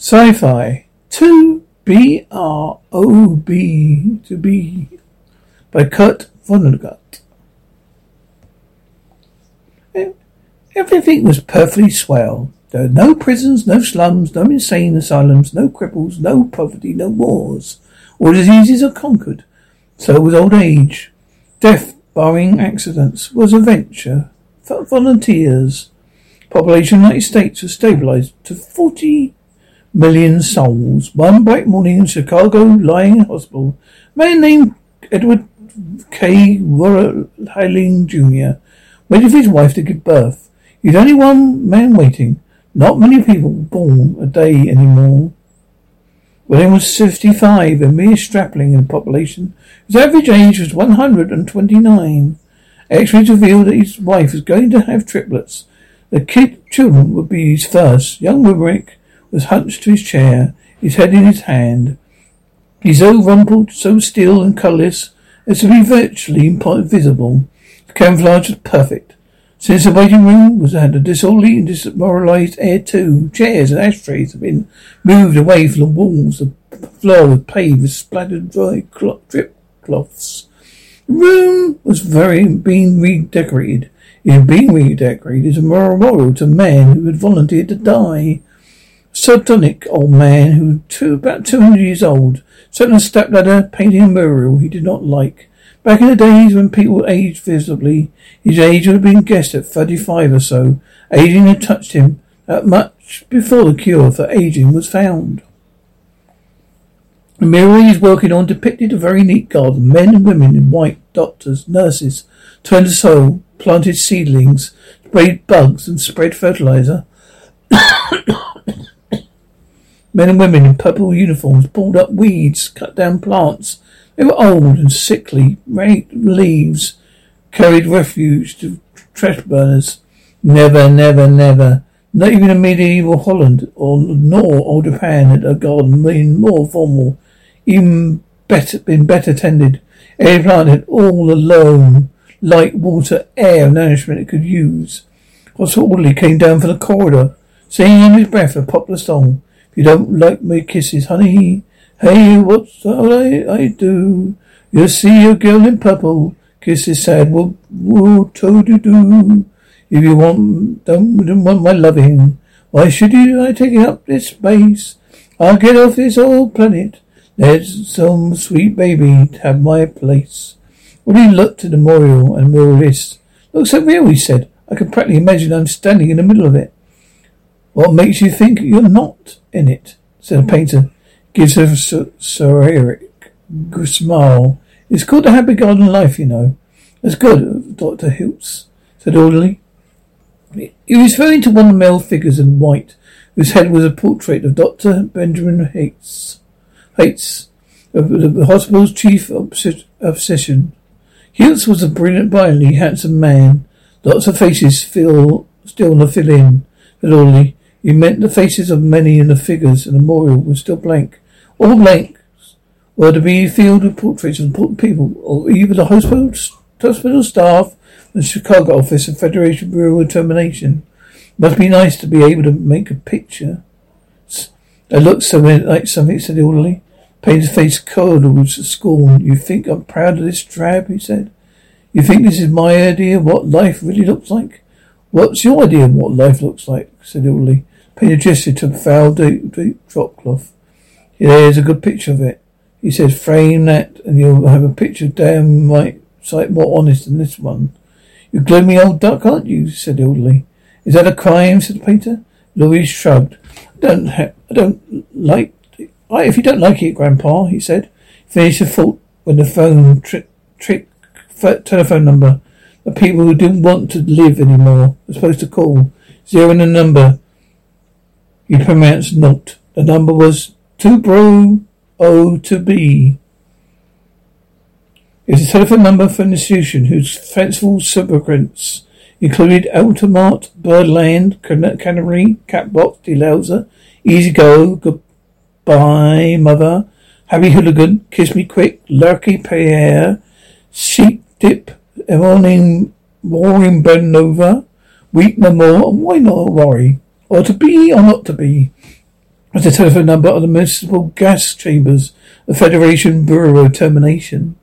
Sci-Fi 2 B R O B to be by Kurt Vonnegut. Everything was perfectly swell. There were no prisons, no slums, no insane asylums, no cripples, no poverty, no wars. All diseases are conquered. So was old age. Death, barring accidents, was a venture. For volunteers. Population of the United States was stabilized to 40 million souls. One bright morning in Chicago, lying in hospital, a man named Edward K. Hiling Jr. waited for his wife to give birth. He's only one man waiting. Not many people born a day anymore. William was 55, a mere strapling in the population. His average age was 129. X-rays revealed that his wife was going to have triplets. The kid children would be his first. Young Wilbrick was hunched to his chair, his head in his hand. He so rumpled, so still and colourless as to be virtually invisible. The camouflage was perfect. Since the waiting room was had a disorderly and demoralized air too, chairs and ashtrays had been moved away from the walls. The floor was paved with splattered dry drip cloths. The room was very being redecorated. It had been redecorated as a memorial to men who had volunteered to die sardonic old man who two about two hundred years old sat on a step ladder painting a mural he did not like. Back in the days when people aged visibly, his age would have been guessed at thirty five or so. Aging had touched him at much before the cure for aging was found. The mural he's working on depicted a very neat garden. Men and women in white, doctors, nurses, turned to soil, planted seedlings, sprayed bugs and spread fertilizer. Men and women in purple uniforms pulled up weeds, cut down plants. They were old and sickly, raked leaves, carried refuge to trash burners. Never, never, never. Not even in medieval Holland or nor old Japan had a garden been more formal, even better been better tended. Every plant had all alone light, water, air, nourishment it could use. Orderly came down from the corridor, singing in his breath a popular song you don't like my kisses, honey, hey, what's I, I do? You see your girl in purple, kisses sad, whoa, whoa, to do. If you want, don't, don't want my loving, why should you I take up this space? I'll get off this old planet. Let some sweet baby have my place. He looked at the memorial and memorialist, looks so real, he said. I can practically imagine I'm standing in the middle of it. What makes you think you're not in it? said the mm-hmm. painter. Gives her a sororic smile. It's called the happy garden life, you know. That's good, Dr. Hitz, said orderly. He was referring to one of the male figures in white, whose head was a portrait of Dr. Benjamin Hates, Hates, of the hospital's chief obsession. Hitz was a brilliant, brilliantly handsome man. Lots of faces fill, still to fill in, said orderly. He meant the faces of many and the figures in the memorial were still blank. All blanks were to be filled with portraits of important people, or either the hospital, hospital staff, the Chicago office of Federation Bureau of Termination. Must be nice to be able to make a picture. It looks so like something, said the orderly. Payne's face curdled with scorn. You think I'm proud of this drab? he said. You think this is my idea of what life really looks like? What's your idea of what life looks like? said the to the foul deep, deep drop cloth. Here's a good picture of it. He said, frame that and you'll have a picture damn right sight more honest than this one. You gloomy old duck, aren't you? said the orderly. Is that a crime? said the painter. Louis shrugged. I don't, ha- I don't like I if you don't like it, Grandpa, he said. Finish the thought when the phone trick, trick telephone number. The people who didn't want to live anymore were supposed to call. Zero in the number. You pronounced not. The number was two bro O to B. It's a telephone number for an institution whose fanciful subsequents included Altamont, Birdland, Cannery, Catbox, De-louser, Easy Go, Good Bye, mother. Happy Hooligan, Kiss Me Quick, Lucky Pierre, Sheep Dip, Evelyn Warring Benova, Weep No More, and why not worry? Or to be or not to be? That's the telephone number of the municipal gas chambers, the Federation Bureau Termination.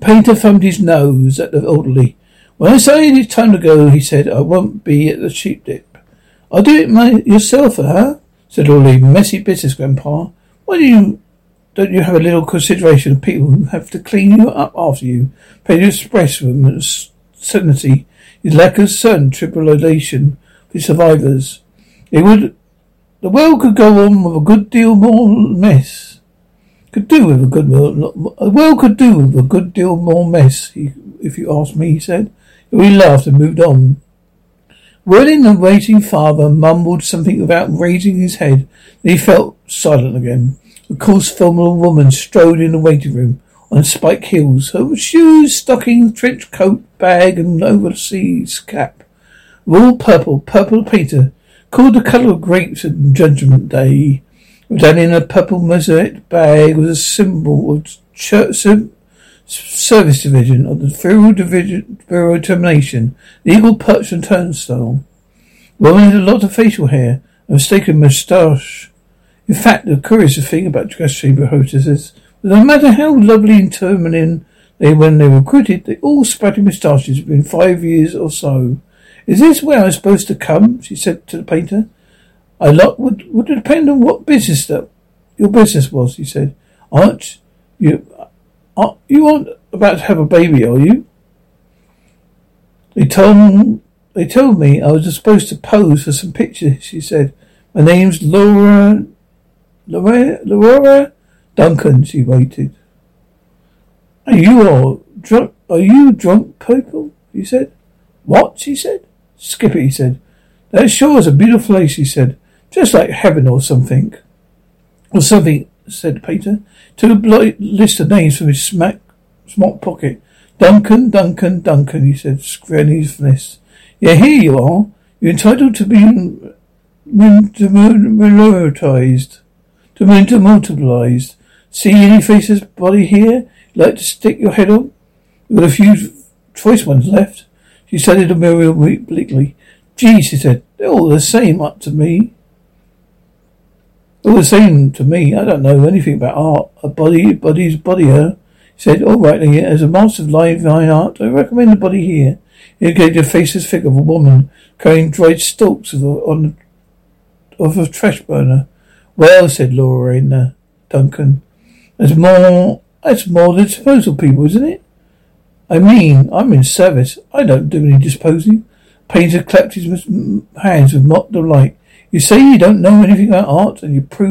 Painter thumbed his nose at the orderly. When I say it's time to go, he said, I won't be at the sheep dip. I'll do it my, yourself, huh? said Orly. Messy business, Grandpa. Why do you, don't you have a little consideration of people who have to clean you up after you? Pay to express with certainty his lack of certain tribulation for survivors. It would, the world could go on with a good deal more mess. Could do with a good, the world could do with a good deal more mess, if you ask me, he said. We laughed and moved on. Whirling the waiting father mumbled something without raising his head, then he felt silent again. A coarse formal woman strode in the waiting room on spike heels, her shoes, stockings, trench coat, bag, and overseas cap. All purple, purple Peter, called the colour of grapes on Judgment Day. Down in a purple mosaic bag was a symbol of church, Service Division of the Federal Division Bureau Termination. The eagle perched on turnstile. Woman had a lot of facial hair, a mistaken moustache. In fact, the curious thing about gas chamber hostesses no matter how lovely and terminine they when they were recruited, they all sprouted moustaches within five years or so. Is this where I'm supposed to come? she said to the painter. I lot would would depend on what business that your business was, he said. Aren't you are you aren't about to have a baby, are you? They told they told me I was supposed to pose for some pictures. She said, "My name's Laura, Laura, Laura Duncan." She waited. Are you all drunk? Are you drunk people? He said. What? She said. Skip it. He said. That sure is a beautiful place. He said, just like heaven or something, or something said Peter. Took a list of names from his smack, smock pocket. Duncan, Duncan, Duncan, he said, squaring his fist. Yeah, here you are. You're entitled to be militarized. To multiplied. See any faces body here? You'd like to stick your head on? We've got a few choice ones left. She said it the mirror bleakly. Gee, she said, they're all the same up to me. All the same to me, I don't know anything about art. A body, body's body, huh? He said, all right, then, as a master of live fine art, I recommend the body here. He gave the faceless figure of a woman carrying dried stalks of a, on of a trash burner. Well, said Laura in uh, Duncan, that's more, that's more than disposal people, isn't it? I mean, I'm in service. I don't do any disposing. Painter clapped his hands with mock delight. You say you don't know anything about art, and you prove.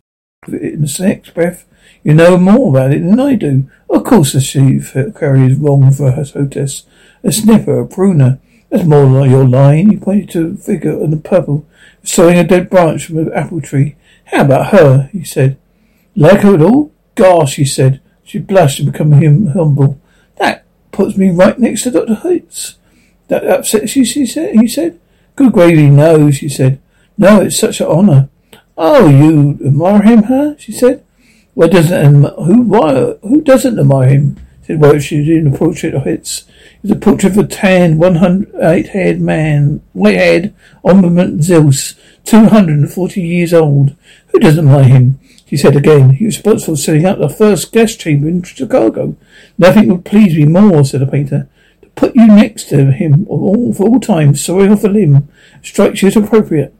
in the next breath. You know more about it than I do. Of course the chief carry is wrong for her hostess. A sniffer, a pruner. That's more like your line. He pointed to a figure in the purple, sewing a dead branch from an apple tree. How about her? he said. Like her at all? Gosh, he said. She blushed and became him humble. That puts me right next to Dr. Hitz. That upsets you, she said, he said. Good gravy, no, she said. No, it's such an honour. Oh, you admire him, huh? She said. Why doesn't who why who doesn't admire him? Said well she's in a portrait of. It's a portrait of a tanned, one hundred eight haired man, white haired, ornament Zeus, two hundred and forty years old. Who doesn't admire him? She said again. He was responsible for setting up the first gas chamber in Chicago. Nothing would please me more, said the painter. To put you next to him of all, for all time, soaring off a limb, strikes you as appropriate.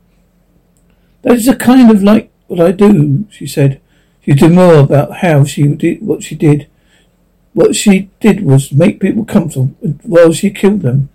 That is a kind of like what I do, she said. She did more about how she did what she did. What she did was make people comfortable while she killed them.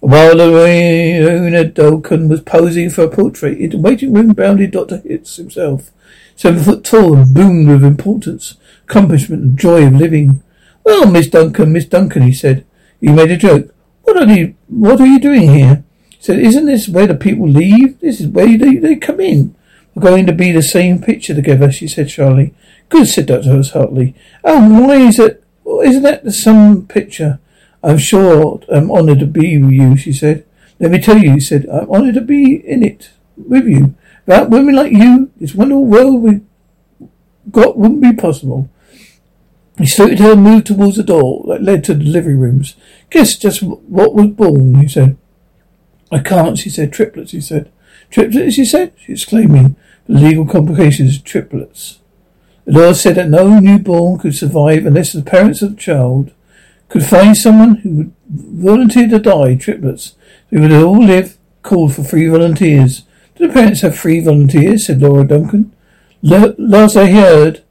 While Lorena Duncan was posing for a portrait in the waiting room bounded Dr. Hitz himself, seven foot tall and boomed with importance, accomplishment and joy of living. Well, Miss Duncan, Miss Duncan, he said. He made a joke. What are you, what are you doing here? Said, Isn't this where the people leave? This is where they, they come in. We're going to be the same picture together, she said shyly. Good, said Dr. House Hartley. Oh, why is it? Isn't that some picture? I'm sure I'm honoured to be with you, she said. Let me tell you, he said, I'm honoured to be in it with you. Without women like you, this wonderful world we got wouldn't be possible. He saluted her and moved towards the door that led to the living rooms. Guess just what was born, he said. I can't, she said. Triplets, he said. Triplets, she said? She exclaiming. Legal complications, triplets. The law said that no newborn could survive unless the parents of the child could find someone who would volunteer to die, triplets. They would all live, called for free volunteers. Do the parents have free volunteers? said Laura Duncan. last I heard,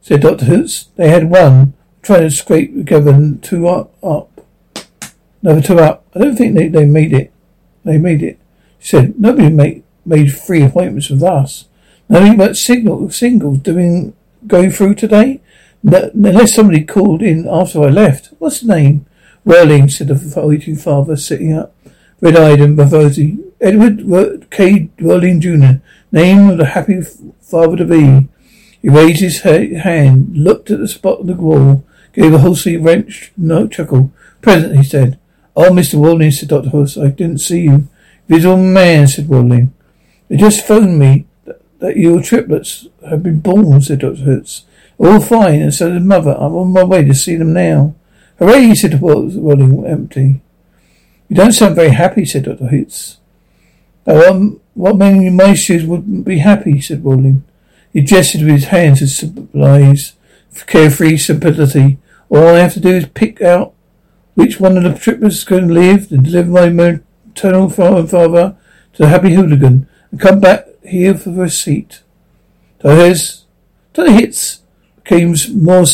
said Dr. Hoots, they had one, trying to scrape together two up, up. Another two up. I don't think they, they made it. They made it. She said, nobody made, made free appointments with us. Nothing but signal, singles doing, going through today? No, unless somebody called in after I left. What's the name? Whirling, said the waiting father, sitting up, red-eyed and rosy. Edward K. Whirling Jr., name of the happy father to be. He raised his hand, looked at the spot on the wall, gave a hoarsely wrenched no chuckle. Present, he said. Oh, Mr. Walling, said Dr. Huss, I didn't see you. Visual man, said Walling. They just phoned me that, your triplets have been born, said Dr. Huss. All fine, and so the mother. I'm on my way to see them now. Hooray, said Walling, empty. You don't sound very happy, said Dr. Hitz. Oh, um, what men in my shoes wouldn't be happy, said Walling. He gestured with his hands to symbolize carefree simplicity. All I have to do is pick out which one of the triplets can live and deliver my maternal father to the happy hooligan and come back here for a seat? Torres, Torres Hitz became more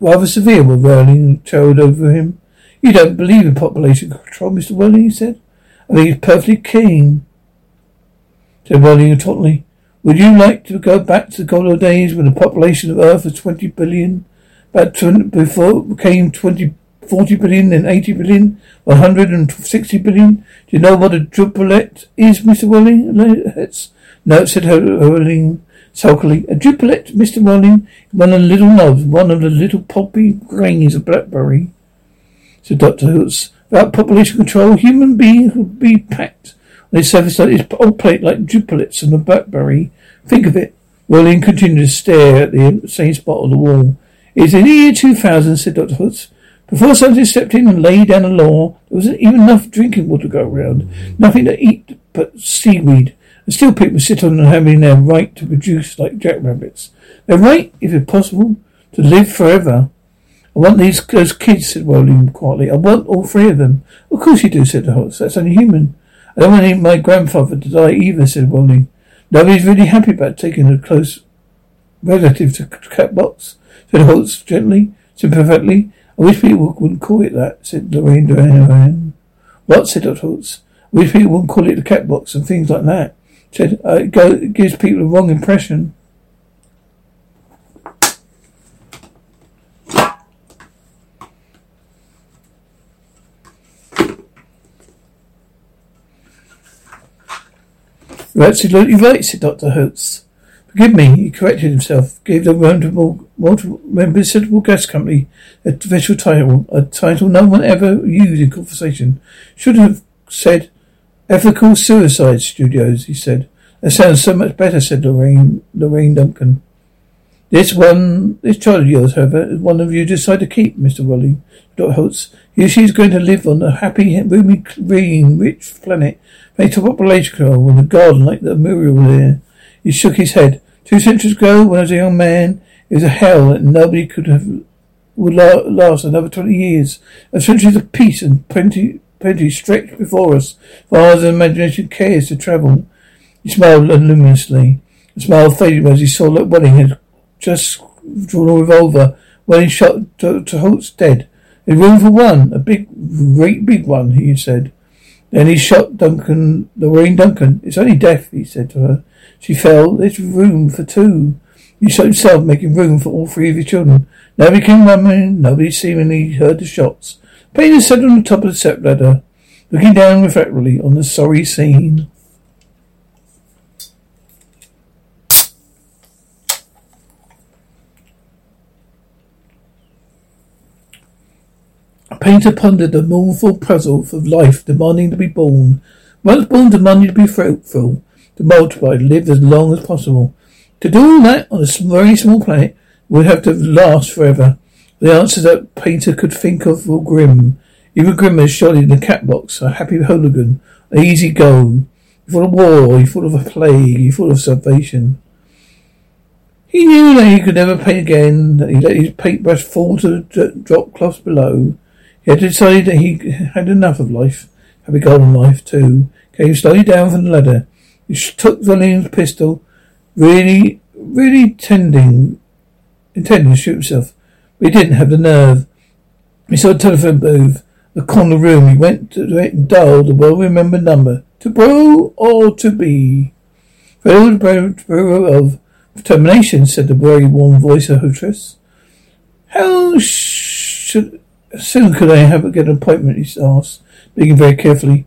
rather severe when Wehling towered over him. You don't believe in population control, Mr. Wehling, he said. I think it's perfectly keen. Said Wehling tauntingly. Would you like to go back to the good old days when the population of Earth was 20 billion? 20, before it became 20, 40 billion, then 80 billion, 160 billion? Do you know what a duplet is, Mr. Wehling? No, said Wehling sulkily. A duplet, Mr. Wehling, one of the little knobs, one of the little poppy grains of blackberry. Said Dr. Hoots. Without population control, human beings would be packed on his surface like this old plate like duplets on a blackberry. Think of it. Wehling continued to stare at the same spot on the wall. It's in the year 2000, said Dr. Hoots. Before somebody stepped in and laid down a law, there wasn't even enough drinking water to go around. Nothing to eat but seaweed. And still people sit on and having their right to produce like jackrabbits. Their right, if it's possible, to live forever. I want these those kids, said Wehling quietly. I want all three of them. Of course you do, said the horse. That's only human. I don't want my grandfather to die either, said Wehling. Nobody's really happy about taking a close relative to cat box, said Holtz gently, sympathetically. I wish people wouldn't call it that, said Lorraine Duran. What, said Dr. Holtz. I wish people wouldn't call it the cat box and things like that. Said, uh, it, go, it gives people the wrong impression. You're absolutely right, said Dr. Hertz. Forgive me, he corrected himself, gave the member gas company a official title, a title no one ever used in conversation. Should have said Ethical Suicide Studios, he said. That sounds so much better, said Lorraine, Lorraine Duncan. This one, this child of yours, however, is one of you decide to keep, Mr. Wehling. Dr. Holtz. You, she's going to live on a happy, roomy, green, rich planet, made to population control, in a garden like the Muriel there. He shook his head. Two centuries ago, when I was a young man, it was a hell that nobody could have would last another twenty years. A century of peace and plenty, plenty stretched before us, far as the imagination cares to travel. He smiled luminously. The smile faded as he saw that Wehling had just drawn a revolver. Wehling shot to, to Holt's dead. A room for one, a big, great big one, he said. Then he shot Duncan, Lorraine Duncan. It's only death, he said to her. She fell. There's room for two. He shot himself, making room for all three of his children. Nobody came running. Nobody seemingly heard the shots. Painter sat on the top of the step ladder, looking down reflectively on the sorry scene. Painter pondered the mournful puzzle of life demanding to be born. Once born demanding to be fruitful, to multiply, to live as long as possible. To do all that on a very small planet would have to last forever. The answers that Painter could think of were grim. Even grimmer shot in the cat box, a happy hooligan, an easy go. He thought of war, he thought of a plague, he thought of salvation. He knew that he could never paint again, that he let his paintbrush fall to the drop cloths below. He had decided that he had enough of life, happy golden life too. Came slowly down from the ladder. He took William's pistol, really, really tending, intending to shoot himself, but he didn't have the nerve. He saw a telephone booth, the corner room. He went to it and dialed the well-remembered number. To bro or to be? Federal Bureau of Termination, said the very warm voice of Hootress. How should soon could I have a an appointment? He asked, speaking very carefully.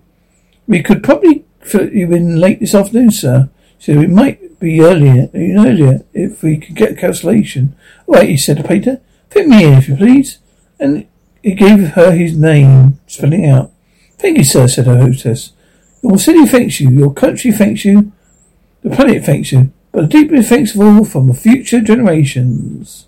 We could probably fit you in late this afternoon, sir. So it might be earlier, even earlier if we could get a cancellation. All right, he said to Peter. Fit me in, if you please. And he gave her his name, spelling out. Thank you, sir, said her hostess. Your city thanks you, your country thanks you, the planet thanks you, but the deepest thanks of all from future generations.